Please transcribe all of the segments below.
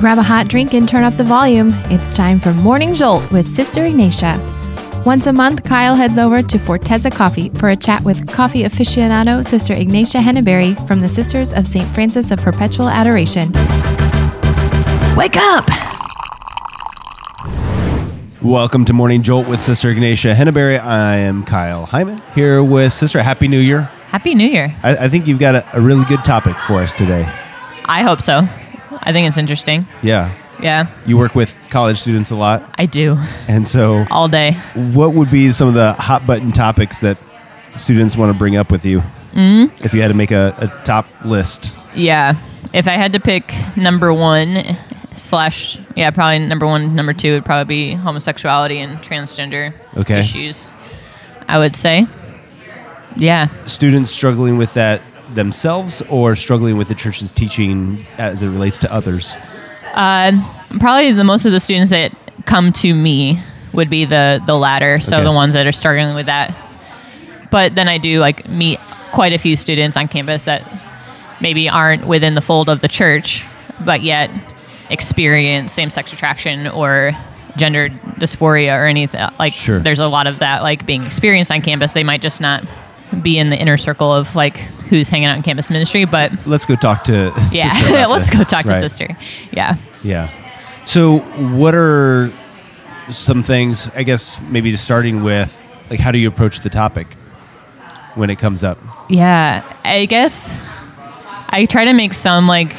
Grab a hot drink and turn up the volume. It's time for Morning Jolt with Sister Ignatia. Once a month, Kyle heads over to Fortezza Coffee for a chat with coffee aficionado Sister Ignatia Henneberry from the Sisters of St. Francis of Perpetual Adoration. Wake up! Welcome to Morning Jolt with Sister Ignatia Henneberry. I am Kyle Heimann here with Sister. Happy New Year. Happy New Year. I, I think you've got a, a really good topic for us today. I hope so. I think it's interesting. Yeah. Yeah, You work with college students a lot. I do. And so, All day. what would be some of the hot button topics that students want to bring up with you? Mm-hmm. If you had to make a, a top list. Yeah. If I had to pick number one slash, yeah, probably number one, number two would probably be homosexuality and transgender Okay. issues. I would say. Yeah. Students struggling with that themselves or struggling with the church's teaching as it relates to others? Uh, probably the most of the students that come to me would be the the latter. So Okay. the ones that are struggling with that. But then I do like meet quite a few students on campus that maybe aren't within the fold of the church, but yet experience same sex attraction or gender dysphoria or anything. Like Sure. there's a lot of that like being experienced on campus. They might just not be in the inner circle of like who's hanging out in campus ministry, but Let's go talk to yeah, let's this. go talk to Right. sister. Yeah. Yeah. So, what are some things, I guess, maybe just starting with, like, how do you approach the topic when it comes up? Yeah, I guess I try to make some like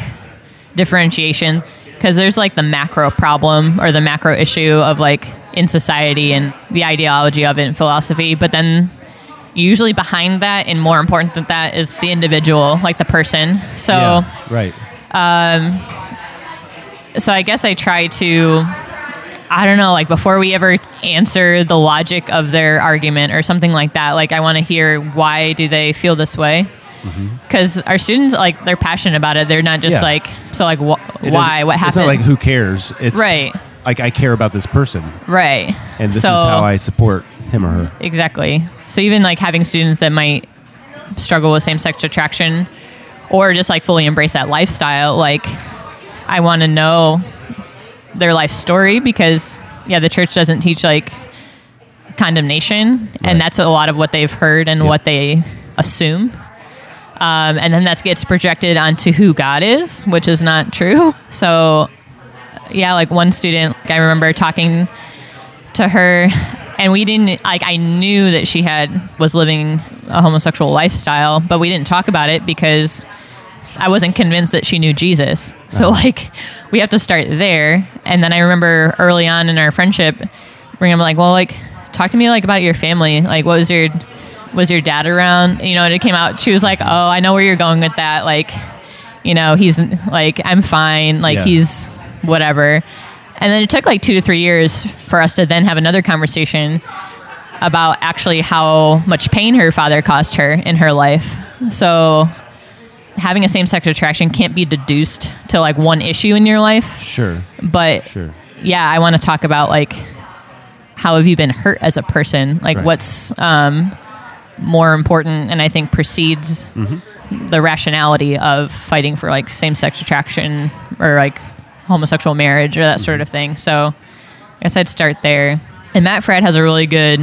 differentiations because there's like the macro problem or the macro issue of like in society and the ideology of it in philosophy, but then usually behind that and more important than that is the individual, like the person. So yeah, right. Um, so I guess I try to I don't know, like before we ever answer the logic of their argument or something like that, like I want to hear why do they feel this way? Because our students, like, they're passionate about it. They're not just Mm-hmm. Yeah. like, so like, wh- why? What happened? It's not like who cares. It's Right. Like I care about this person, right. and this so, is how I support him or her. exactly. So even like having students that might struggle with same-sex attraction, or just like fully embrace that lifestyle, like I want to know their life story because yeah, the church doesn't teach like condemnation, Right. and that's a lot of what they've heard and Yeah. what they assume. Um, and then that gets projected onto who God is, which is not true. So, yeah, like one student, I remember talking to her, and we didn't like. I knew that she had was living a homosexual lifestyle, but we didn't talk about it because I wasn't convinced that she knew Jesus. So like we have to start there. And then I remember early on in our friendship, up like, well, like talk to me like about your family. Like what was your was your dad around? You know, and it came out. She was like, oh, I know where you're going with that. Like, you know, he's like, I'm fine. Like Yeah. he's whatever. And then it took like two to three years for us to then have another conversation about actually how much pain her father caused her in her life. So having a same sex attraction can't be deduced to like one issue in your life. Sure, But sure. yeah, I want to talk about like how have you been hurt as a person? Like Right. what's um, more important and I think precedes Mm-hmm. the rationality of fighting for like same sex attraction or like homosexual marriage or that sort Mm-hmm. of thing. So I guess I'd start there. And Matt Fradd has a really good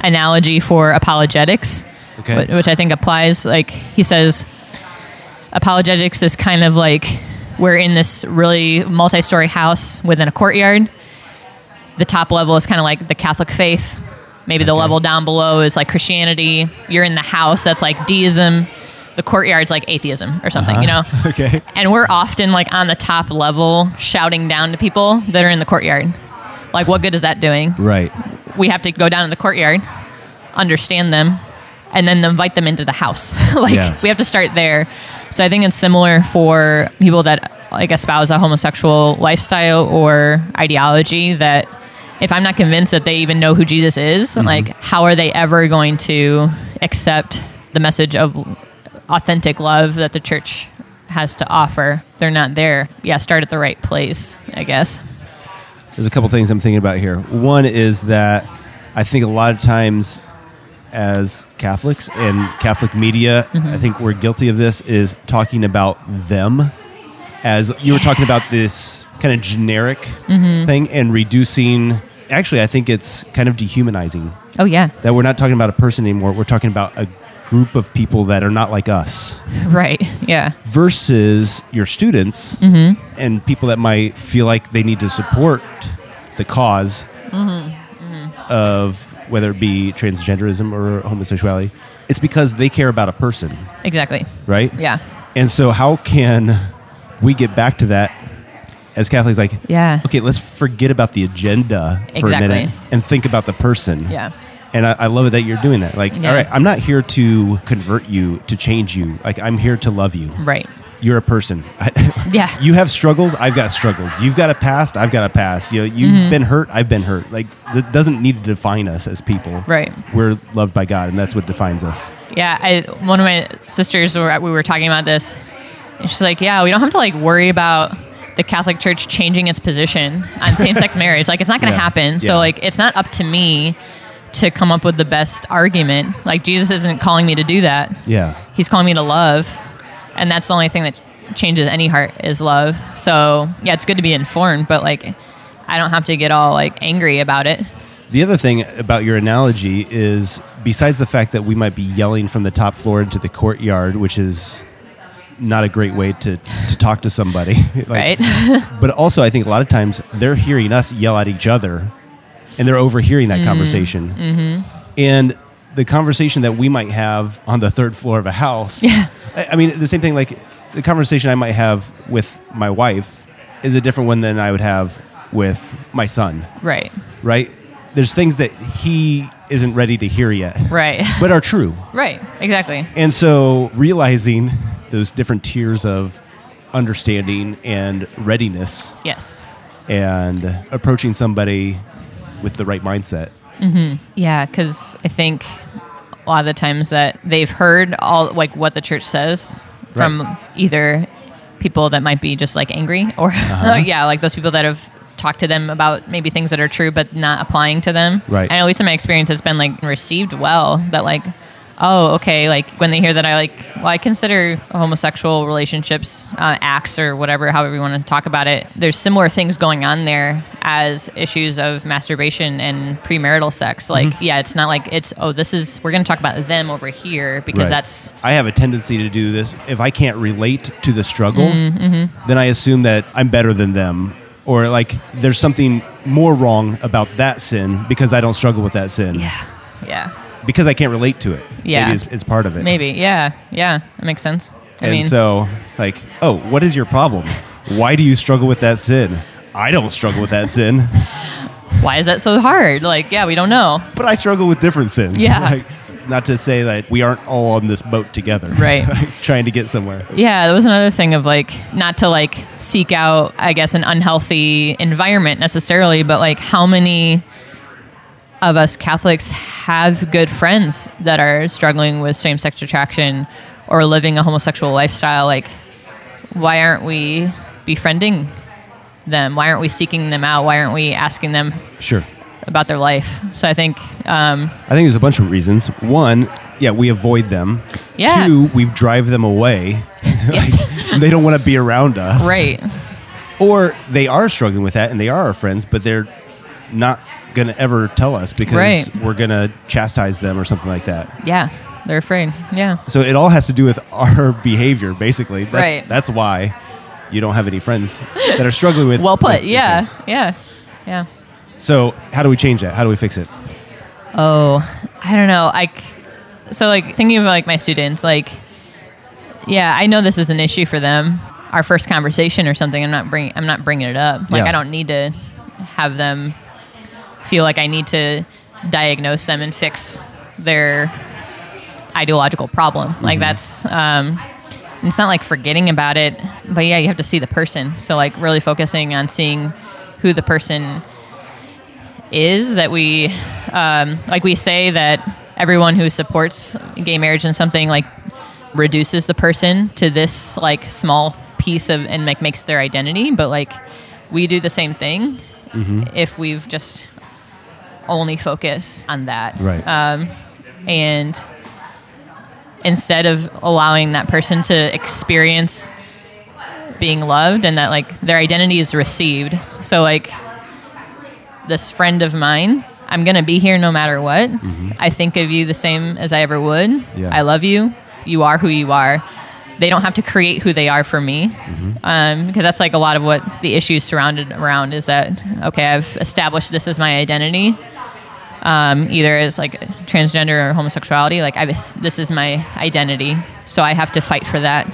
analogy for apologetics, Okay. wh- which I think applies. Like he says, apologetics is kind of like we're in this really multi-story house within a courtyard. The top level is kind of like the Catholic faith. Maybe the Okay. level down below is like Christianity. You're in the house that's like deism. The courtyard's like atheism or something, you know? Uh-huh. Okay. And we're often like on the top level shouting down to people that are in the courtyard. Like, what good is that doing? Right. we have to go down in the courtyard, understand them, and then invite them into the house. like Yeah. we have to start there. So I think it's similar for people that like espouse a homosexual lifestyle or ideology that if I'm not convinced that they even know who Jesus is, mm-hmm. like how are they ever going to accept the message of authentic love that the church has to offer? They're not there. Yeah, start at the right place, I guess. There's a couple things I'm thinking about here. One is that I think a lot of times as Catholics and Catholic media, Mm-hmm. I think we're guilty of this is talking about them as you were talking about this kind of generic Mm-hmm. thing and reducing. Actually, I think it's kind of dehumanizing Oh yeah, that we're not talking about a person anymore. We're talking about a group of people that are not like us right. Yeah. versus your students Mm-hmm. and people that might feel like they need to support the because Mm-hmm. of whether it be transgenderism or homosexuality. It's because they care about a person, Exactly. right? Yeah. And so, how can we get back to that as Catholics? Like, Yeah. okay, let's forget about the agenda for a minute and think about the person. Yeah. And I, I love it that you're doing that. Like, Yeah. all right, I'm not here to convert you, to change you. Like, I'm here to love you. Right. You're a person. Yeah. you have struggles. I've got struggles. You've got a past. I've got a past. You know, you've Mm-hmm. been hurt. I've been hurt. Like, that doesn't need to define us as people. Right. We're loved by God, and that's what defines us. Yeah, I, one of my sisters we were talking about this, and she's like, "Yeah, we don't have to like worry about the Catholic Church changing its position on same-sex marriage. Like, it's not going to Yeah. happen. So, Yeah. like, it's not up to me to come up with the best argument. Like, Jesus isn't calling me to do that. Yeah. He's calling me to love, and that's the only thing that changes any heart is love. So, yeah, it's good to be informed, but like, I don't have to get all like angry about it. The other thing about your analogy is, besides the fact that we might be yelling from the top floor into the courtyard, which is not a great way to, to talk to somebody, like- Right. but also I think a lot of times they're hearing us yell at each other, and they're overhearing that mm-hmm. conversation. Mm-hmm. And the conversation that we might have on the third floor of a house, Yeah. I, I mean, the same thing. Like the conversation I might have with my wife is a different one than I would have with my son right. right? There's things that he isn't ready to hear yet, Right. but are true. right. Exactly. And so realizing those different tiers of understanding and readiness Yes. and approaching somebody with the right mindset. Yeah, because I think a lot of the times that they've heard all like what the church says from either people that might be just like angry or yeah, like those people that have talked to them about maybe things that are true but not applying to them. Right. And at least in my experience, it's been like received well. That like, oh, okay, like when they hear that I like, well, I consider homosexual relationships uh, acts or whatever, however you want to talk about it. There's similar things going on there as issues of masturbation and premarital sex. Like, yeah, it's not like it's oh, this is we're going to talk about them over here because Right. that's I have a tendency to do this. If I can't relate to the struggle, Mm-hmm, then I assume that I'm better than them. Or like there's something more wrong about that sin because I don't struggle with that sin. yeah, yeah, Because I can't relate to it. Yeah. Maybe it's, it's part of it. maybe yeah, yeah, that makes sense. I and mean, so, like, oh, what is your problem? Why do you struggle with that sin? I don't struggle with that sin, why is that so hard? Like, yeah, we don't know. but I struggle with different sins. Yeah. Like, not to say that we aren't all on this boat together, Right. like, trying to get somewhere. Yeah, that was another thing of like not to like seek out, I guess, an unhealthy environment necessarily, but like how many of us Catholics have good friends that are struggling with same sex attraction or living a homosexual lifestyle? Like, why aren't we befriending them? Why aren't we seeking them out? Why aren't we asking them Sure. about their life? So I think, um, I think there's a bunch of reasons. One, yeah, we avoid them. Yeah. Two, we drive them away. yes, they don't want to be around us. right. Or they are struggling with that and they are our friends, but they're not going to ever tell us because Right. we're going to chastise them or something like that. Yeah, they're afraid. Yeah. So it all has to do with our behavior, basically. That's, Right. That's why you don't have any friends that are struggling with. Well put. with Yeah. things. Yeah. Yeah. So how do we change that? How do we fix it? Oh, I don't know. I so like thinking of like my students, like yeah, I know this is an issue for them. Our first conversation or something. I'm not bringing. I'm not bringing it up. Like Yeah. I don't need to have them feel like I need to diagnose them and fix their ideological problem. Like that's. um it's not like forgetting about it, but yeah, you have to see the person. So like really focusing on seeing who the person is that we um, like we say that everyone who supports gay marriage and something like reduces the person to this like small piece of and like makes their identity but like we do the same thing if we've just only focus on that Right. um, and instead of allowing that person to experience being loved and that like their identity is received. So like this friend of mine, I'm gonna be here no matter what. I think of you the same as I ever would. Yeah. I love you. You are who you are. They don't have to create who they are for me, um, because that's like a lot of what the issues surrounded around is that okay, I've established this as my identity, um, either as like transgender or homosexuality. Like I've this is my identity, so I have to fight for that,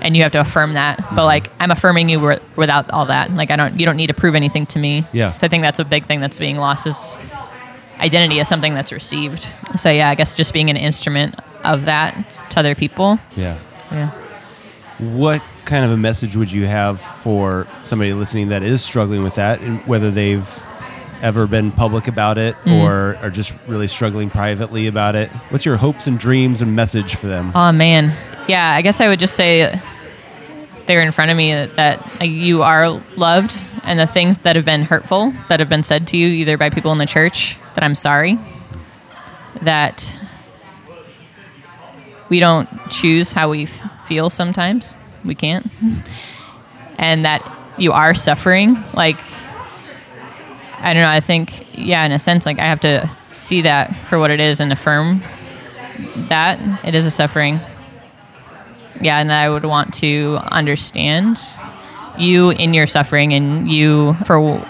and you have to affirm that. But mm-hmm. like I'm affirming you wi- without all that. Like I don't, you don't need to prove anything to me. Yeah. So I think that's a big thing that's being lost is identity as something that's received. So yeah, I guess just being an instrument of that to other people. Yeah. Yeah. What kind of a message would you have for somebody listening that is struggling with that, and whether they've ever been public about it Mm. or are just really struggling privately about it? What's your hopes and dreams and message for them? Oh man, yeah. I guess I would just say they're in front of me that, that like, you are loved, and the things that have been hurtful that have been said to you, either by people in the church, that I'm sorry. That we don't choose how we f- feel sometimes. We can't, and that you are suffering. Like I don't know. I think yeah, in a sense, like I have to see that for what it is and affirm that it is a suffering. Yeah, and I would want to understand you in your suffering and you for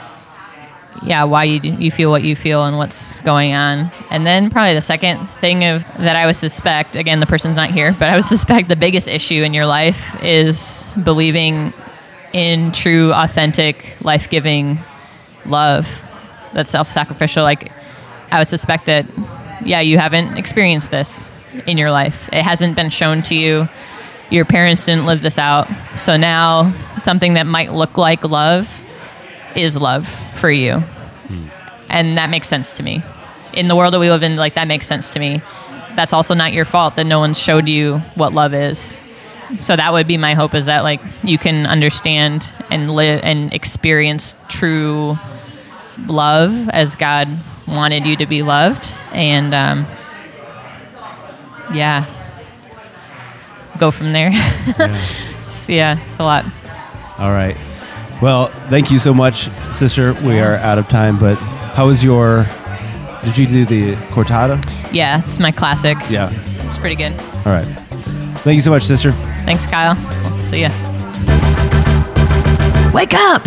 yeah why you you feel what you feel and what's going on. And then probably the second thing of that I would suspect again the person's not here, but I would suspect the biggest issue in your life is believing in true, authentic, life giving love that's self sacrificial. Like, I would suspect that, yeah, you haven't experienced this in your life. It hasn't been shown to you. Your parents didn't live this out. So now something that might look like love is love for you. Hmm. And that makes sense to me. In the world that we live in, like, that makes sense to me. That's also not your fault that no one showed you what love is so that would be my hope is that like you can understand and live and experience true love as god wanted you to be loved and um, yeah go from there So, yeah it's a lot All right. Well, thank you so much, sister. We are out of time, but how was your? Did you do the cortado? yeah it's my classic Yeah. it's pretty good All right. Thank you so much, sister. thanks kyle see ya wake up